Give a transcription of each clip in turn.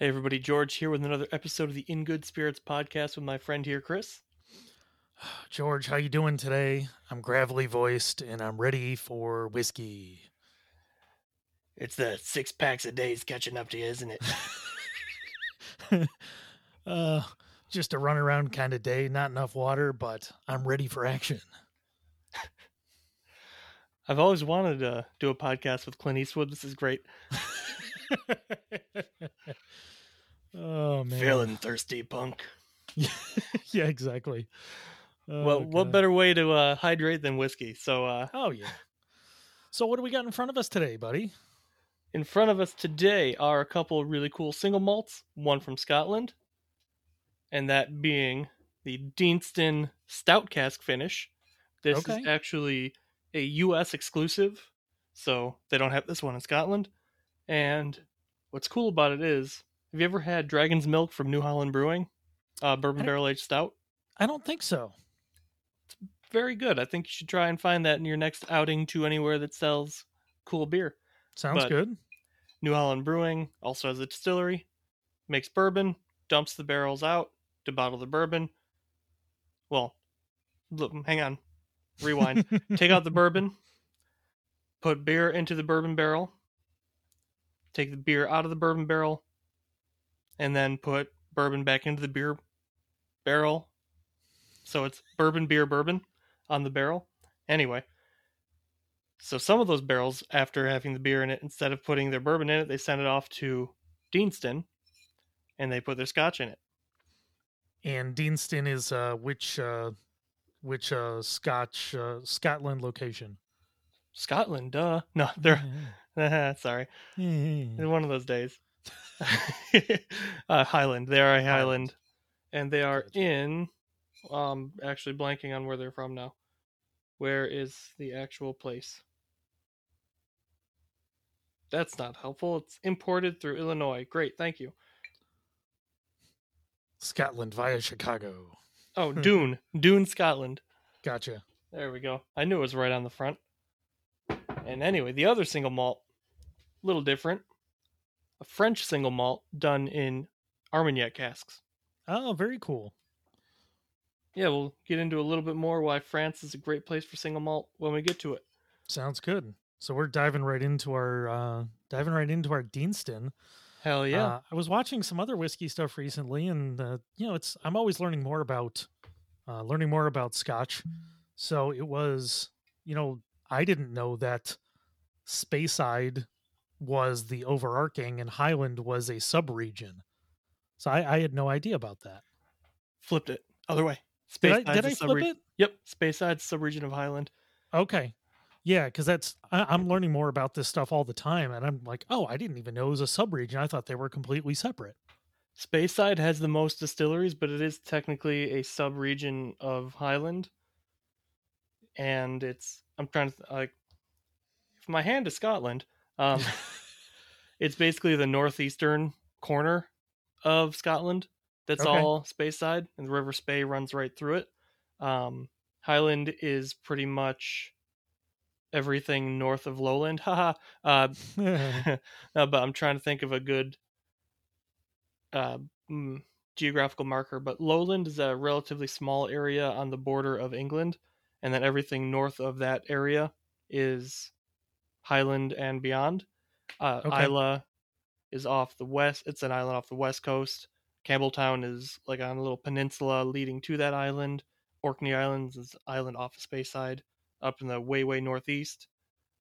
Hey everybody, George here with another episode of the In Good Spirits podcast with my friend here, Chris. George, how you doing today? I'm gravelly voiced and I'm ready for whiskey. It's the six packs a day is catching up to you, isn't it? uh, just a run around kind of day, not enough water, but I'm ready for action. I've always wanted to do a podcast with Clint Eastwood. This is great. oh man, feeling thirsty, punk. yeah, exactly. Oh, well, God. what better way to uh, hydrate than whiskey? So, uh, oh yeah. So, what do we got in front of us today, buddy? In front of us today are a couple of really cool single malts. One from Scotland, and that being the Deanston Stout Cask Finish. This okay. is actually a U.S. exclusive, so they don't have this one in Scotland. And what's cool about it is, have you ever had Dragon's Milk from New Holland Brewing, uh, bourbon barrel aged stout? I don't think so. It's very good. I think you should try and find that in your next outing to anywhere that sells cool beer. Sounds but good. New Holland Brewing also has a distillery, makes bourbon, dumps the barrels out to bottle the bourbon. Well, hang on, rewind. Take out the bourbon, put beer into the bourbon barrel, take the beer out of the bourbon barrel, and then put bourbon back into the beer barrel. So it's bourbon, beer, bourbon on the barrel. Anyway, so some of those barrels, after having the beer in it, instead of putting their bourbon in it, they send it off to Deanston and they put their scotch in it. And Deanston is uh, which uh, which uh, Scotch uh, Scotland location? Scotland, duh. No, they're Sorry. Mm-hmm. One of those days. uh, Highland. They are a Highland. And they are in um actually blanking on where they're from now. Where is the actual place? That's not helpful. It's imported through Illinois. Great, thank you. Scotland via Chicago. Oh, Doune. Doune, Scotland. Gotcha. There we go. I knew it was right on the front. And anyway, the other single malt little different. A French single malt done in Armagnac casks. Oh, very cool. Yeah, we'll get into a little bit more why France is a great place for single malt when we get to it. Sounds good. So we're diving right into our uh diving right into our Deanston. Hell yeah! Uh, I was watching some other whiskey stuff recently, and uh, you know, it's I'm always learning more about uh, learning more about Scotch. So it was, you know, I didn't know that Speyside was the overarching and Highland was a sub-region. So I, I had no idea about that. Flipped it other way. Space did I, did I flip it? Yep, Speyside sub-region of Highland. Okay, yeah, because that's I, am learning more about this stuff all the time, and I'm like, oh, I didn't even know it was a sub-region. I thought they were completely separate. Speyside has the most distilleries, but it is technically a sub-region of Highland, and it's I'm trying to like, if my hand is Scotland, um, it's basically the northeastern corner of Scotland. That's okay. all Speyside, and the River Spey runs right through it. Um, Highland is pretty much everything north of Lowland. Haha. uh, but I'm trying to think of a good uh, mm, geographical marker. But Lowland is a relatively small area on the border of England, and then everything north of that area is Highland and beyond. Uh, okay. Islay is off the west. It's an island off the west coast. Campbeltown is like on a little peninsula leading to that island. Orkney Islands is island off the Speyside, up in the way way northeast.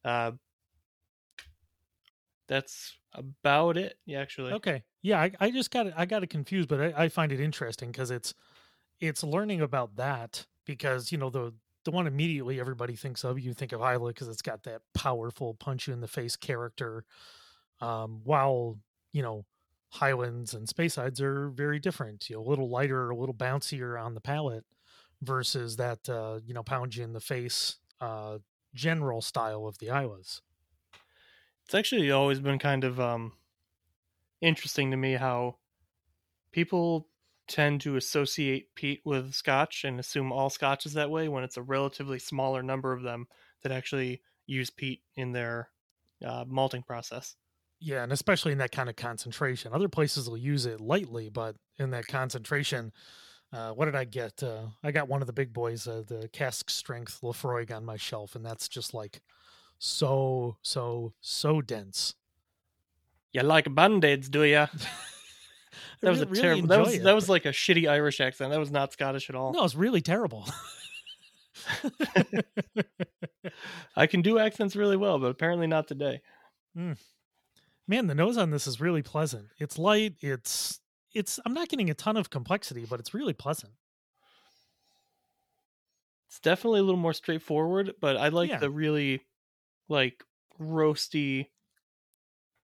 Uh, that's about it. Yeah, actually. Okay. Yeah, I, I just got it. I got it confused, but I, I find it interesting because it's it's learning about that because you know the the one immediately everybody thinks of. You think of Islay because it's got that powerful punch you in the face character. Um, while you know Highlands and Speysides are very different. You know, a little lighter, a little bouncier on the palate versus that uh, you know pound you in the face uh, general style of the Islays. It's actually always been kind of um, interesting to me how people tend to associate peat with scotch and assume all scotch is that way when it's a relatively smaller number of them that actually use peat in their uh, malting process. Yeah, and especially in that kind of concentration. Other places will use it lightly, but in that concentration, uh, what did I get? Uh, I got one of the big boys, uh, the cask strength Laphroaig on my shelf, and that's just like so, so, so dense. You like band-aids, do ya? That was a really terrible. That was it, that was like a shitty Irish accent. That was not Scottish at all. No, it's really terrible. I can do accents really well, but apparently not today. Hmm. Man, the nose on this is really pleasant. It's light. It's it's. I'm not getting a ton of complexity, but it's really pleasant. It's definitely a little more straightforward, but I like Yeah. the really like roasty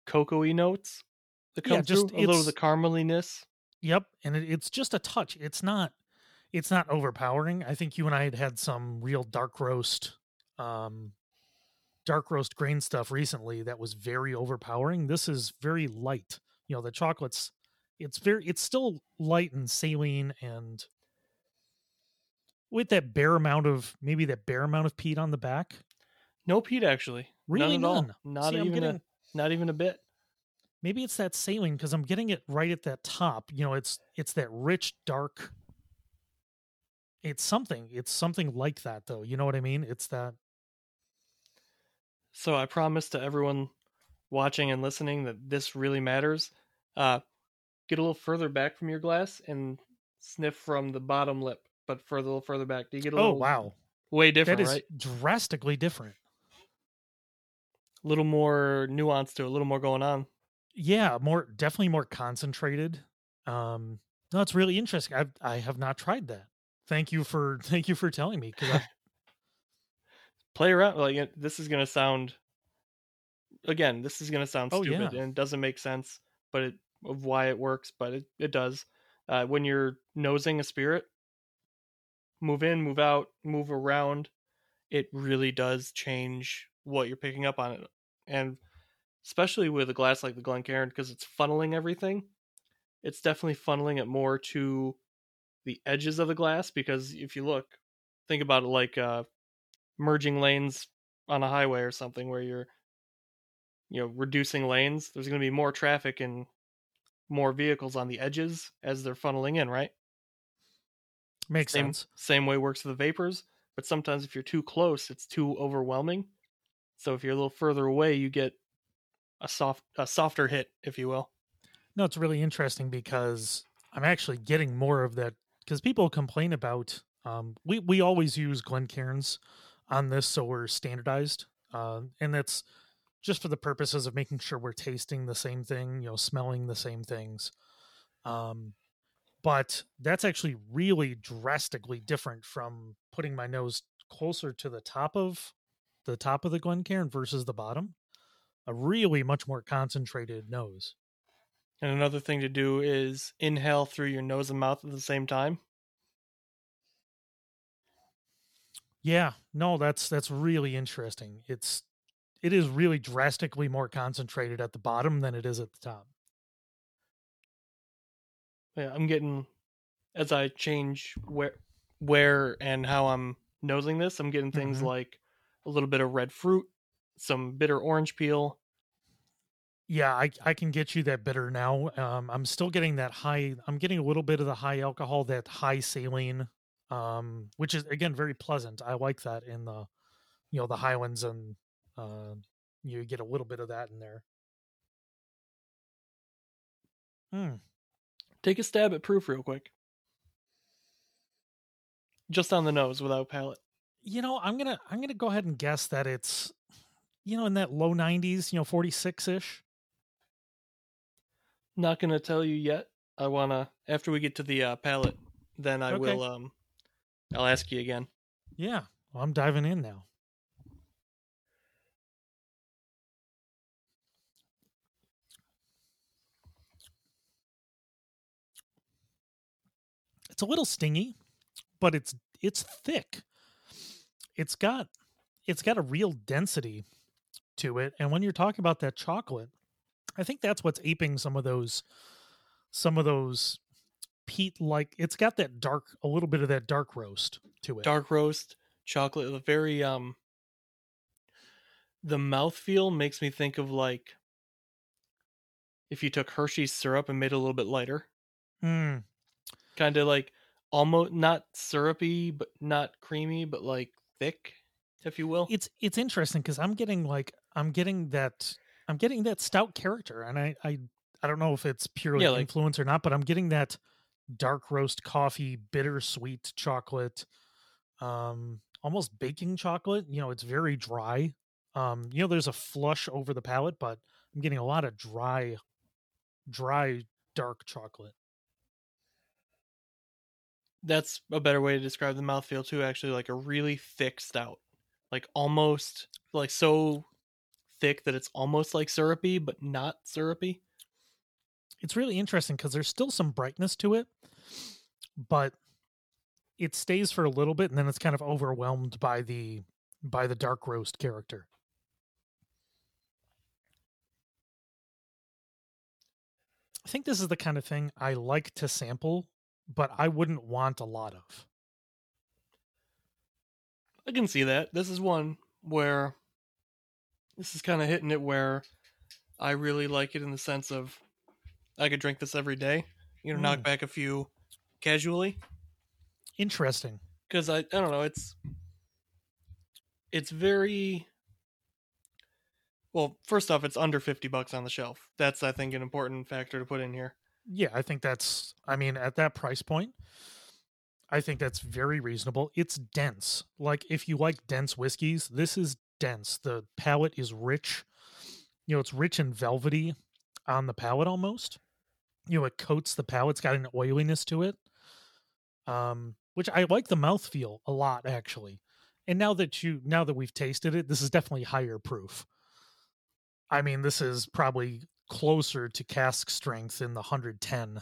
cocoa-y notes that Yeah, just- through. A little of the carameliness. Yep, and it, it's just a touch. It's not. It's not overpowering. I think you and I had had some real dark roast, um, dark roast grain stuff recently that was very overpowering. This is very light. You know, the chocolates. It's very. It's still light and saline and with that bare amount of maybe that bare amount of peat on the back. No peat actually. Really none at all. none. Not See, even getting- a, not even a bit. Maybe it's that saline because i'm getting it right at that top you know it's it's that rich dark it's something it's something like that though you know what i mean it's that So I promise to everyone watching and listening that this really matters. Uh, get a little further back from your glass and sniff from the bottom lip, but further, a little further back. Do you get a little? oh little wow way different, that is right? drastically different A little more nuance to it, a little more going on. Yeah more definitely more concentrated um no it's really interesting i've i have not tried that thank you for thank you for telling me because Play around. Like this is gonna sound. Again, this is gonna sound Oh, stupid yeah. and it doesn't make sense, but it of why it works, but it it does. Uh, when you're nosing a spirit, move in, move out, move around, it really does change what you're picking up on it. And especially with a glass like the Glencairn, because it's funneling everything, it's definitely funneling it more to the edges of the glass. Because if you look, think about it like uh, merging lanes on a highway or something where you're, you know, reducing lanes. There's going to be more traffic and more vehicles on the edges as they're funneling in, right? makes same, sense Same way works with the vapors, but sometimes if you're too close, it's too overwhelming. So if you're a little further away, you get a soft a softer hit, if you will. No, it's really interesting because I'm actually getting more of that because people complain about. Um, we we always use Glencairns on this, so we're standardized, uh, and that's just for the purposes of making sure we're tasting the same thing, you know, smelling the same things. Um, but that's actually really drastically different from putting my nose closer to the top of the top of the Glencairn versus the bottom. A really much more concentrated nose. And another thing to do is inhale through your nose and mouth at the same time. Yeah, no, that's that's really interesting. It's it is really drastically more concentrated at the bottom than it is at the top. Yeah, I'm getting as I change where where and how I'm nosing this, I'm getting things Mhm. like a little bit of red fruit, some bitter orange peel. Yeah, I I can get you that bitter now. Um, I'm still getting that high. I'm getting a little bit of the high alcohol, that high saline, um, which is again very pleasant. I like that in the, you know, the Highlands, and uh, you get a little bit of that in there. Hmm. Take a stab at proof real quick. Just on the nose without palate. you know i'm gonna i'm gonna go ahead and guess that it's you know in that low 90s you know 46ish Not gonna tell you yet. I wanna after we get to the uh, palate, then I Okay. will um I'll ask you again. yeah well, i'm diving in now it's a little stingy but it's it's thick it's got it's got a real density to it and when you're talking about that chocolate i think that's what's aping some of those some of those peat like it's got that dark a little bit of that dark roast to it. Dark roast, chocolate, the very um the mouthfeel makes me think of like if you took Hershey's syrup and made it a little bit lighter, Mm, kind of like almost not syrupy, but not creamy, but like thick, if you will. it's it's interesting because I'm getting like I'm getting that I'm getting that stout character, and I I I don't know if it's purely Yeah, like- influence or not, but I'm getting that dark roast coffee, bittersweet chocolate, um, almost baking chocolate. You know, it's very dry. Um, you know, there's a flush over the palate, but I'm getting a lot of dry, dry dark chocolate. That's a better way to describe the mouthfeel too. Actually, like a really thick stout, like almost like so thick that it's almost like syrupy, but not syrupy. it's really interesting because there's still some brightness to it, but it stays for a little bit and then it's kind of overwhelmed by the by the dark roast character. I think this is the kind of thing I like to sample, but I wouldn't want a lot of. I can see that. This is one where this is kind of hitting it where I really like it in the sense of I could drink this every day. You know, knock Mm. back a few casually Interesting. because I I don't know. It's it's very well. First off, it's under fifty bucks on the shelf. That's I think an important factor to put in here. Yeah, I think that's I mean at that price point I think that's very reasonable. It's dense. Like if you like dense whiskeys, this is dense. The palate is rich. You know, it's rich and velvety on the palate almost. You know, it coats the palate. It's got an oiliness to it. Um, which I like the mouthfeel a lot actually. And now that you now that we've tasted it, this is definitely higher proof. I mean, this is probably closer to cask strength in the 110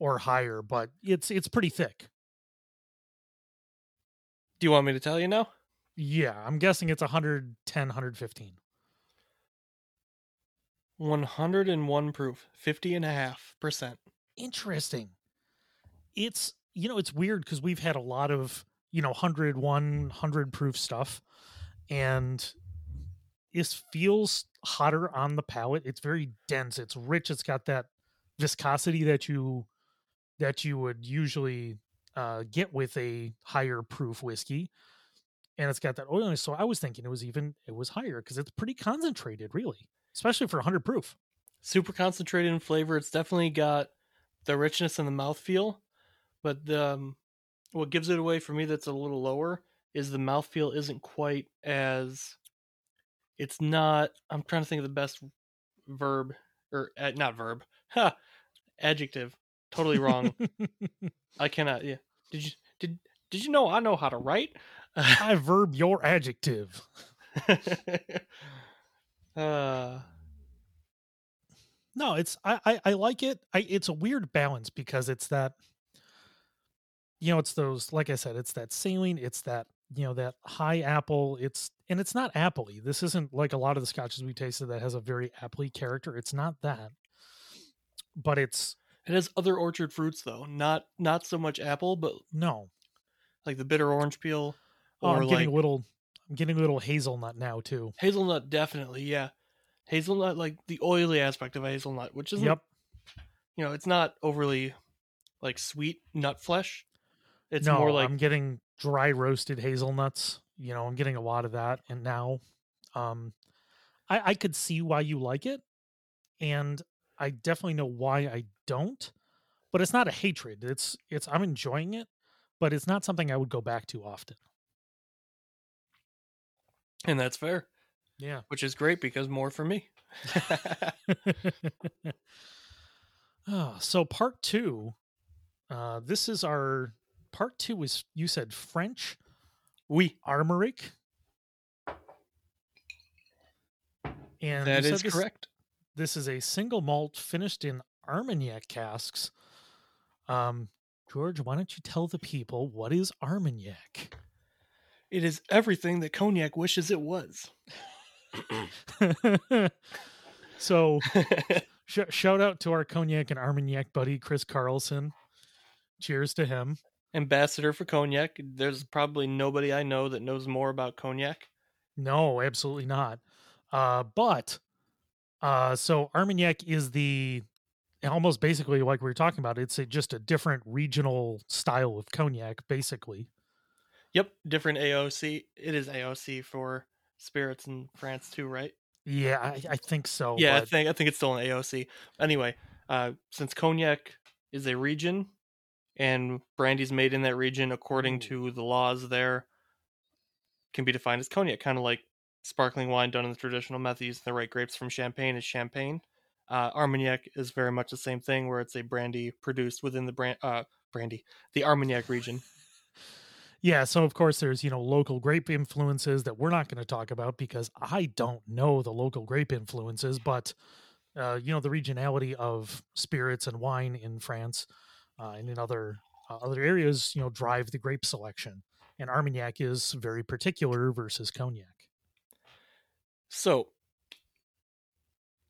or higher, but it's it's pretty thick. Do you want me to tell you now? Yeah, I'm guessing it's 110, 115. 101 proof, 50 and a half percent. Interesting. It's you know, it's weird because we've had a lot of, you know, 101, 100 proof stuff and this feels hotter on the palate. It's very dense. It's rich. It's got that viscosity that you that you would usually uh, get with a higher proof whiskey, and it's got that oiliness. So I was thinking it was even it was higher because it's pretty concentrated, really, especially for 100 proof. Super concentrated in flavor. It's definitely got the richness and the mouthfeel, but the, um, what gives it away for me that's a little lower is the mouthfeel isn't quite as. It's not. I'm trying to think of the best verb or uh, not verb. Ha, adjective. Totally wrong. I cannot. Yeah. Did you did did you know I know how to write? I verb your adjective. uh, No, it's I, I I like it. I it's a weird balance because it's that you know, it's those like I said, it's that saline, it's that you know, that high apple, it's and it's not appley. This isn't like a lot of the scotches we tasted that has a very appley character. It's not that. But it's it has other orchard fruits though. Not not so much apple, but no. like the bitter orange peel Oh, or I'm getting like a little I'm getting a little hazelnut now too. hazelnut. Definitely, yeah. Hazelnut, like the oily aspect of a hazelnut, which isn't Yep. you know, it's not overly like sweet nut flesh. It's no, more like I'm getting dry roasted hazelnuts. You know, I'm getting a lot of that, and now, um, I I could see why you like it, and I definitely know why I don't. But it's not a hatred. It's it's I'm enjoying it, but it's not something I would go back to often. And that's fair, Yeah. which is great because more for me. oh, so part two. Uh, this is our part two. Is you said French we Armoric? And that is this- correct. This is a single malt finished in Armagnac casks. Um, George, why don't you tell the people what is Armagnac? It is everything that cognac wishes it was. so, sh- shout out to our cognac and Armagnac buddy Chris Carlson. Cheers to him. Ambassador for cognac. There's probably nobody I know that knows more about cognac. No, absolutely not. Uh, but Uh, so Armagnac is the almost basically like we were talking about. It's a, just a different regional style of cognac, basically. Yep, different AOC. It is AOC for spirits in France too, right? Yeah, I, I think so. Yeah, I think I think it's still an AOC. Anyway, uh, since cognac is a region, and brandy's made in that region according to the laws there, can be defined as cognac, kind of like sparkling wine done in the traditional method using the right grapes from Champagne is champagne. Uh, Armagnac is very much the same thing, where it's a brandy produced within the brand, uh, brandy, the Armagnac region. Yeah, so of course there's, you know, local grape influences that we're not going to talk about because I don't know the local grape influences, but uh, you know, the regionality of spirits and wine in France uh, and in other uh, other areas, you know, drive the grape selection. And Armagnac is very particular versus cognac. So,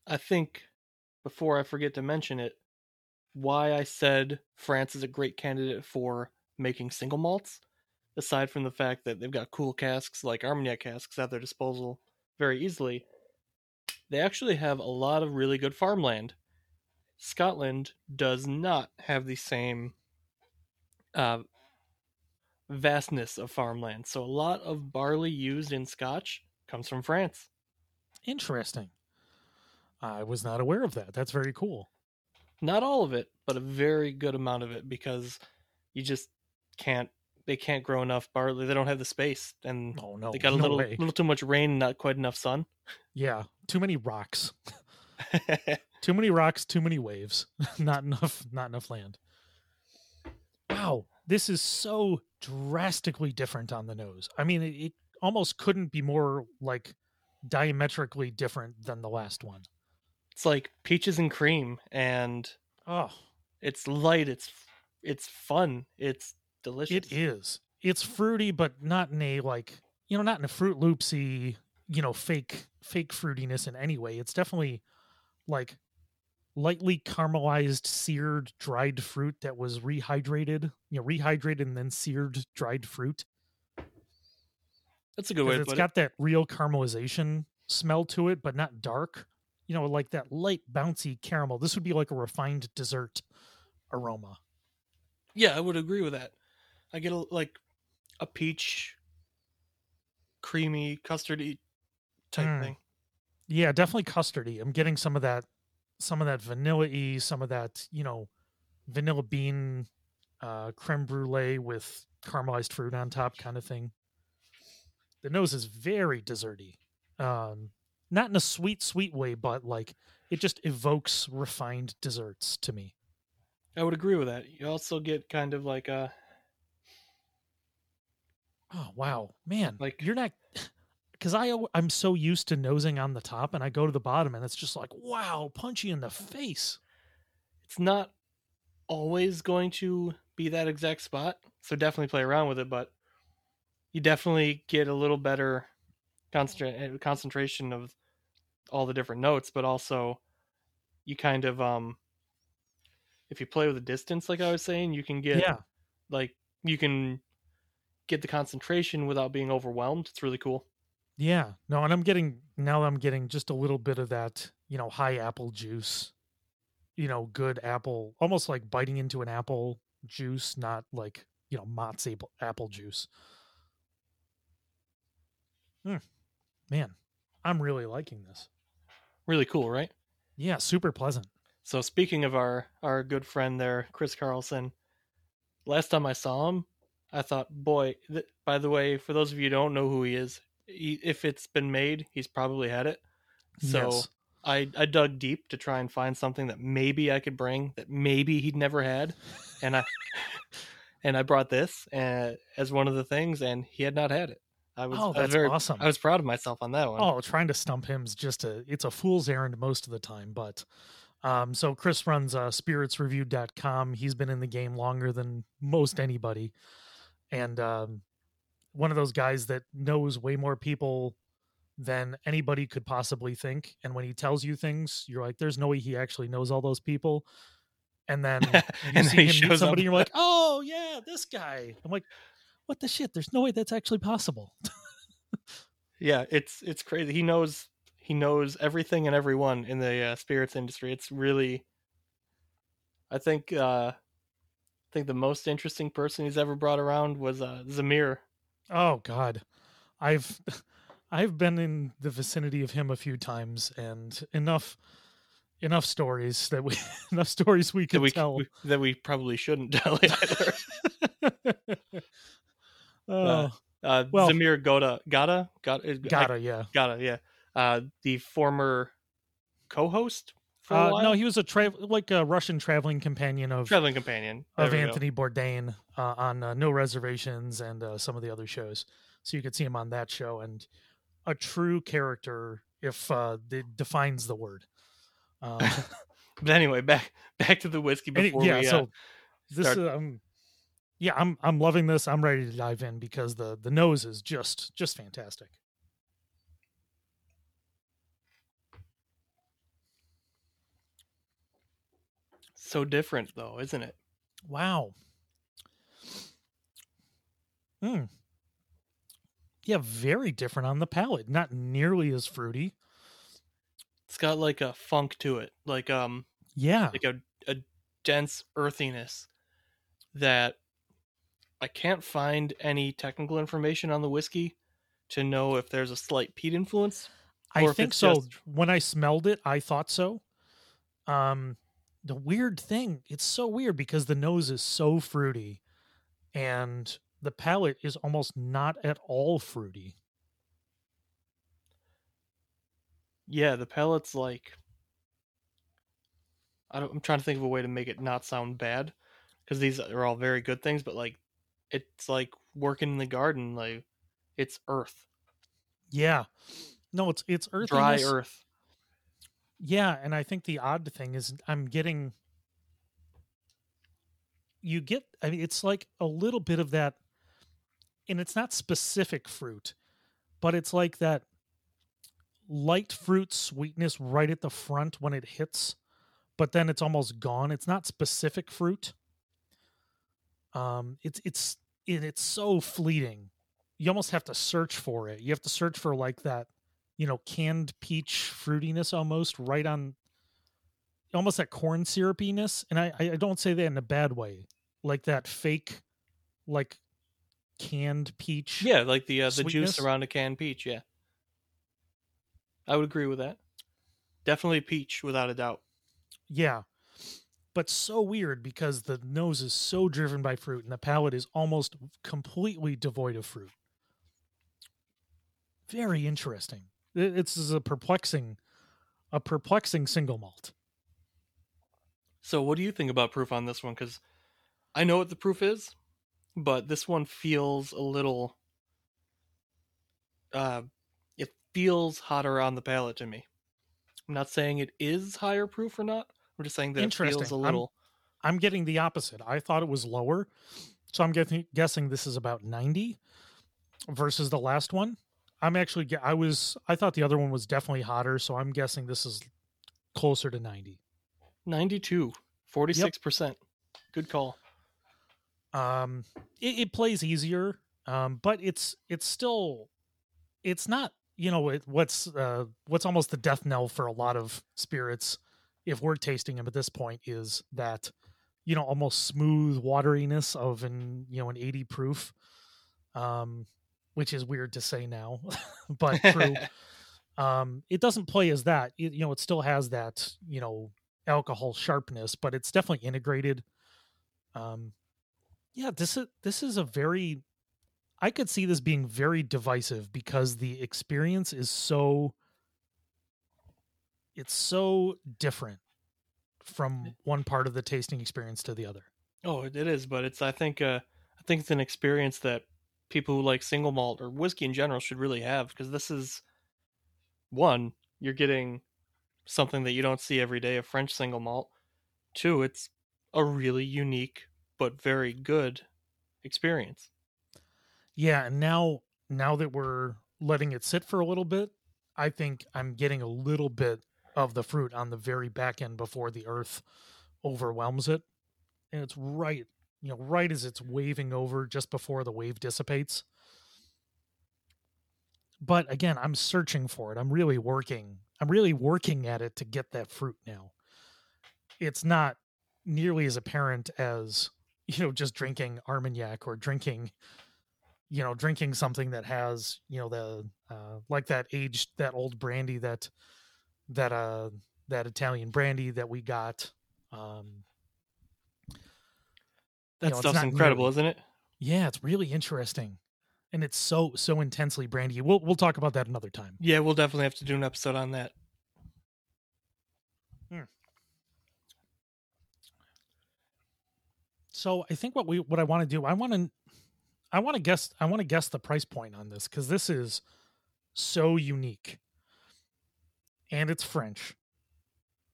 I think before I forget to mention it, why I said France is a great candidate for making single malts, aside from the fact that they've got cool casks like Armagnac casks at their disposal very easily, they actually have a lot of really good farmland. Scotland does not have the same uh, vastness of farmland, so a lot of barley used in Scotch comes from France. Interesting. I was not aware of that. That's very cool. not all of it, but a very good amount of it because you just can't they can't grow enough barley. They don't have the space and Oh no. they got a no little way. little too much rain, not quite enough sun. Yeah, too many rocks. Too many rocks, too many waves. not enough not enough land. Wow, this is so drastically different on the nose. I mean, it, it almost couldn't be more like diametrically different than the last one. it's like peaches and cream and Oh, it's light, it's it's fun, it's delicious. it is. It's fruity, but not in a like you know, not in a Fruit Loopsy, you know, fake fake fruitiness in any way. It's definitely like lightly caramelized, seared, dried fruit that was rehydrated, you know, rehydrated and then seared dried fruit. That's a good way it's got that real caramelization smell to it, but not dark. You know, like that light, bouncy caramel. This would be like a refined dessert aroma. Yeah, I would agree with that. I get a, like a peach, creamy, custardy type Mm. thing. Yeah, definitely custardy. I'm getting some of that, some of that vanilla y, some of that, you know, vanilla bean, uh, creme brulee with caramelized fruit on top, kind of thing. The nose is very desserty, um, not in a sweet, sweet way, but like it just evokes refined desserts to me. I would agree with that. You also get kind of like a Oh wow, man! Like- you're not because I I'm so used to nosing on the top, and I go to the bottom, and it's just like wow, punch you in the face. it's not always going to be that exact spot so definitely play around with it but you definitely get a little better concentra- concentration of all the different notes but also you kind of um if you play with the distance like i was saying you can get yeah, like you can get the concentration without being overwhelmed it's really cool yeah. No, and I'm getting now. I'm getting just a little bit of that, you know, high apple juice. You know, good apple, almost like biting into an apple juice, not like you know Mott's apple apple juice. Hmm. Man, I'm really liking this. really cool right Yeah, super pleasant. So speaking of our our good friend there, Chris Carlson, last time I saw him, I thought, boy. Th- by the way, for those of you who don't know who he is, he, if it's been made, he's probably had it. So Yes. I I dug deep to try and find something that maybe I could bring that maybe he'd never had, and I and I brought this uh, as one of the things, and he had not had it. I was, Oh, I was that's very awesome. I was proud of myself on that one. Oh, trying to stump him's just a it's a fool's errand most of the time, but um so Chris runs uh spiritsreview.com. He's been in the game longer than most anybody. And um one of those guys that knows way more people than anybody could possibly think. And when he tells you things, you're like, there's no way he actually knows all those people. And then you And see him meet somebody, and you're like, oh yeah, this guy. I'm like, what the shit? There's no way that's actually possible. yeah it's it's crazy he knows he knows everything and everyone in the uh, spirits industry. It's really, I think, uh, think the most interesting person he's ever brought around was uh, Zamir. Oh God, I've I've been in the vicinity of him a few times, and enough enough stories that we enough stories we that we tell. we- that we probably shouldn't tell either. oh, Uh, Well- Zamir Goda, Gada, Gada, gotta yeah. Gada, yeah. Uh, the former co-host Uh, no, he was a tra- like a Russian traveling companion of traveling companion of There go. Anthony Bourdain uh, on uh, No Reservations and uh, some of the other shows. So you could see him on that show and a true character if uh, it defines the word. Um, But anyway, back back to the whiskey before yeah, we. Uh, so this start- is um, yeah, I'm I'm loving this. I'm ready to dive in because the the nose is just just fantastic. So different though, isn't it? Wow. Hmm. Yeah, very different on the palate. Not nearly as fruity. It's got like a funk to it, like um, Yeah. like a a dense earthiness that I can't find any technical information on the whiskey to know if there's a slight peat influence. I think so. just- When I smelled it, I thought so. Um, the weird thing, it's so weird because the nose is so fruity, and the palate is almost not at all fruity. Yeah, the palate's like I don't, I'm trying to think of a way to make it not sound bad because these are all very good things, but like it's like working in the garden, like it's earth, Yeah, no, it's it's earthiness. dry earth. Yeah, and I think the odd thing is I'm getting you get I mean it's like a little bit of that and it's not specific fruit, but it's like that light fruit sweetness right at the front when it hits, but then it's almost gone. It's not specific fruit. Um it's it's it, it's so fleeting. You almost have to search for it. You have to search for like that you know, canned peach fruitiness almost right on almost that corn syrupiness. And I, I don't say that in a bad way. Like that fake like canned peach. Yeah, like the uh, the Sweetness? juice around a canned peach. Yeah, I would agree with that. Definitely peach, without a doubt. Yeah. But so weird because the nose is so driven by fruit and the palate is almost completely devoid of fruit. Very interesting. It- It's is a perplexing a perplexing single malt. So, what do you think about proof on this one? Because I know what the proof is, but this one feels a little. Uh, it feels hotter on the palate to me. I'm not saying it is higher proof or not. I'm just saying that it feels a I'm- little. I'm getting the opposite. I thought it was lower. So I'm guessing guessing this is about 90 versus the last one. I'm actually I was I thought the other one was definitely hotter, so I'm guessing this is closer to 90. 92, 46%. Good call. Um it, it plays easier, um but it's it's still it's not, you know, it, what's uh what's almost the death knell for a lot of spirits if we're tasting them at this point is that you know almost smooth wateriness of an you know an 80 proof um which is weird to say now but true. Um it doesn't play as that it, you know it still has that you know alcohol sharpness but it's definitely integrated. Um yeah this is this is a very i could see this being very divisive because the experience is so it's so different from one part of the tasting experience to the other. Oh, it it is, but it's I think uh I think it's an experience that people who like single malt or whiskey in general should really have because this is one, you're getting something that you don't see every day a French single malt. Two, it's a really unique but very good experience. Yeah, and now now that we're letting it sit for a little bit, I think I'm getting a little bit of the fruit on the very back end before the earth overwhelms it. And it's right, you know, right as it's waving over just before the wave dissipates. but again, I'm searching for it. I'm really working. I'm really working at it to get that fruit now. It's not nearly as apparent as you know just drinking Armagnac or drinking you know drinking something that has you know the uh, like that aged that old brandy that that uh that Italian brandy that we got um That know, stuff's incredible, isn't it? yeah it's really interesting. And it's so so intensely brandy. We'll we'll talk about that another time. Yeah, we'll definitely have to do an episode on that. Hmm. so i think what we what i want to do i want to i want to guess i want to guess the price point on this because this is so unique. And it's french.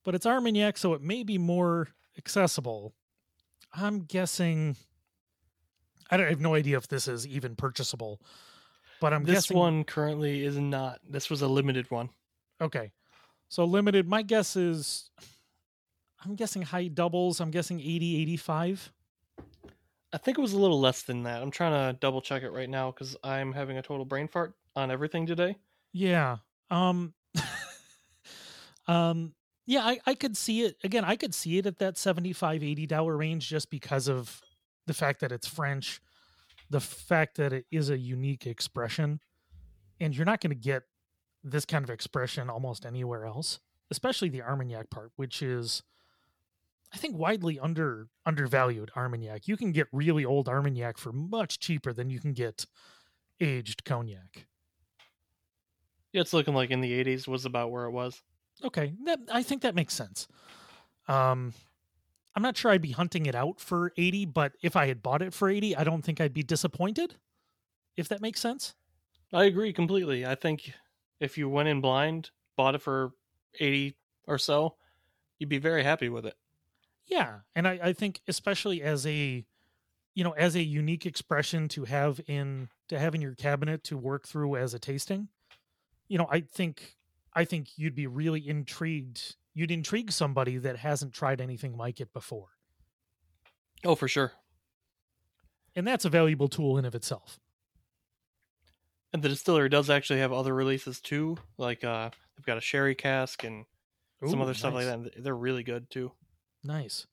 But it's armagnac so it may be more accessible i'm guessing i, don't, I have no idea if this is even purchasable but i'm this guessing one currently is not. This was a limited one. okay so limited my guess is i'm guessing high doubles i'm guessing 80 85 I think it was a little less than that. I'm trying to double check it right now because I'm having a total brain fart on everything today. Yeah. Um um yeah, I, I could see it again, I could see it at that 75 80 dollar range just because of the fact that it's French, the fact that it is a unique expression and you're not going to get this kind of expression almost anywhere else, especially the Armagnac part, which is I think widely under undervalued Armagnac. You can get really old Armagnac for much cheaper than you can get aged cognac. Yeah, it's looking like in the 80s was about where it was. Okay, that I think that makes sense. Um, I'm not sure I'd be hunting it out for 80, but if I had bought it for 80, I don't think I'd be disappointed. If that makes sense. I agree completely. I think if you went in blind, bought it for 80 or so, you'd be very happy with it. Yeah, and I, I think especially as a, you know, as a unique expression to have in to have in your cabinet to work through as a tasting, you know, I think I think you'd be really intrigued. You'd intrigue somebody that hasn't tried anything like it before, Oh, for sure. and that's a valuable tool in of itself. And the distillery does actually have other releases too. Like uh they've got a sherry cask and some Ooh, other stuff like nice. that. They're really good too. Nice.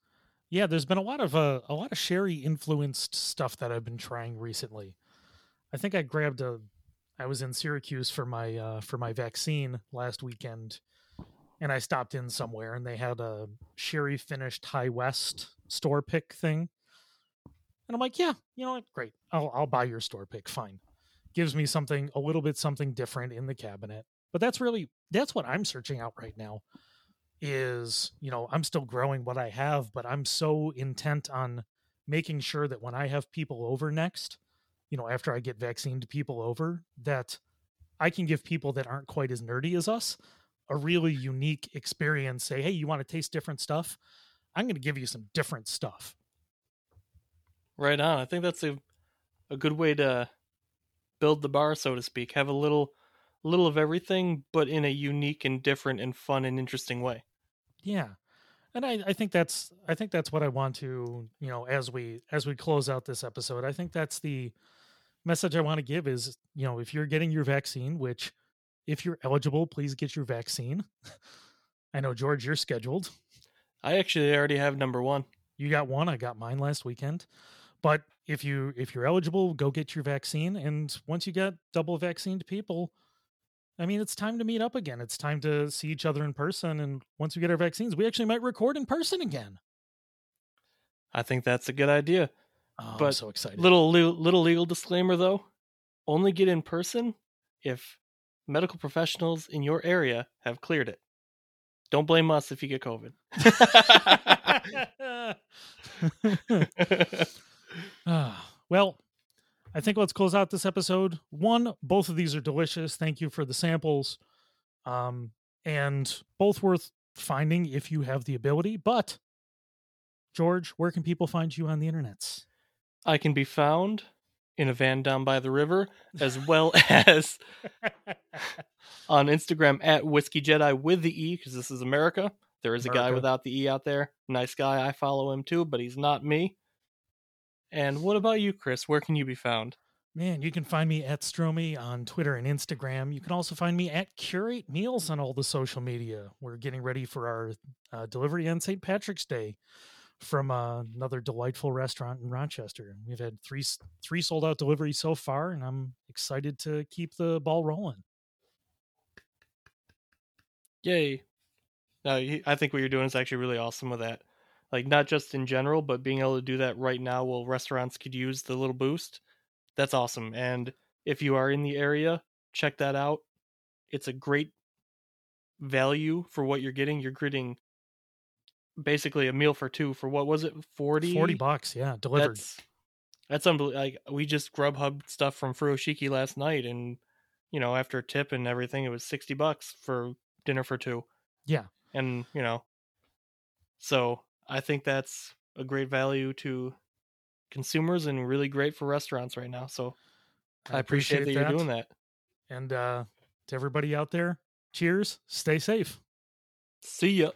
Yeah, there's been a lot of uh, a lot of sherry influenced stuff that I've been trying recently. I think I grabbed a I was in Syracuse for my uh for my vaccine last weekend and I stopped in somewhere and they had a sherry finished high west store pick thing. And I'm like, yeah, you know what? Great. I'll I'll buy your store pick. Fine. Gives me something a little bit something different in the cabinet. But that's really that's what I'm searching out right now is you know i'm still growing what i have but i'm so intent on making sure that when i have people over next you know after i get vaccinated people over that i can give people that aren't quite as nerdy as us a really unique experience say hey you want to taste different stuff i'm going to give you some different stuff Right on. I think that's a a good way to build the bar, so to speak. Have a little little of everything, but in a unique and different and fun and interesting way. yeah and I, I think that's i think that's what i want to you know as we as we close out this episode i think that's the message i want to give is you know if you're getting your vaccine which if you're eligible please get your vaccine. I know george you're scheduled. I actually already have number one. you got one i got mine last weekend. But if you if you're eligible go get your vaccine and once you get double vaccinated people i mean it's time to meet up again. It's time to see each other in person and once we get our vaccines we actually might record in person again. I think that's a good idea. Oh, i'm But so excited Little little, little legal disclaimer though: only get in person if medical professionals in your area have cleared it. Don't blame us if you get COVID. Well, I think let's close out this episode. One, both of these are delicious. Thank you for the samples. Um, and both worth finding if you have the ability. But, George, where can people find you on the internets? I can be found in a van down by the river, as well as on Instagram at Whiskey Jedi with the E, because this is America. There is a guy without the E out there. Nice guy. I follow him too, but he's not me. And what about you, Chris? Where can you be found? Man, you can find me at Stromy on Twitter and Instagram. You can also find me at Curate Meals on all the social media. We're getting ready for our uh, delivery on St. Patrick's Day from uh, another delightful restaurant in Rochester. We've had three three sold out deliveries so far, and I'm excited to keep the ball rolling. Yay! No, I think what you're doing is actually really awesome with that. Like not just in general, but being able to do that right now while restaurants could use the little boost. That's awesome. And if you are in the area, check that out. It's a great value for what you're getting. You're getting basically a meal for two for what was it 40 40 bucks yeah delivered. That's that's unbelievable like we just grubhub stuff from furoshiki last night and you know after tip and everything it was 60 bucks for dinner for two. Yeah. And you know so i think that's a great value to consumers and really great for restaurants right now so i, I appreciate, appreciate, that, that. you're doing that. And uh to everybody out there cheers stay safe. See ya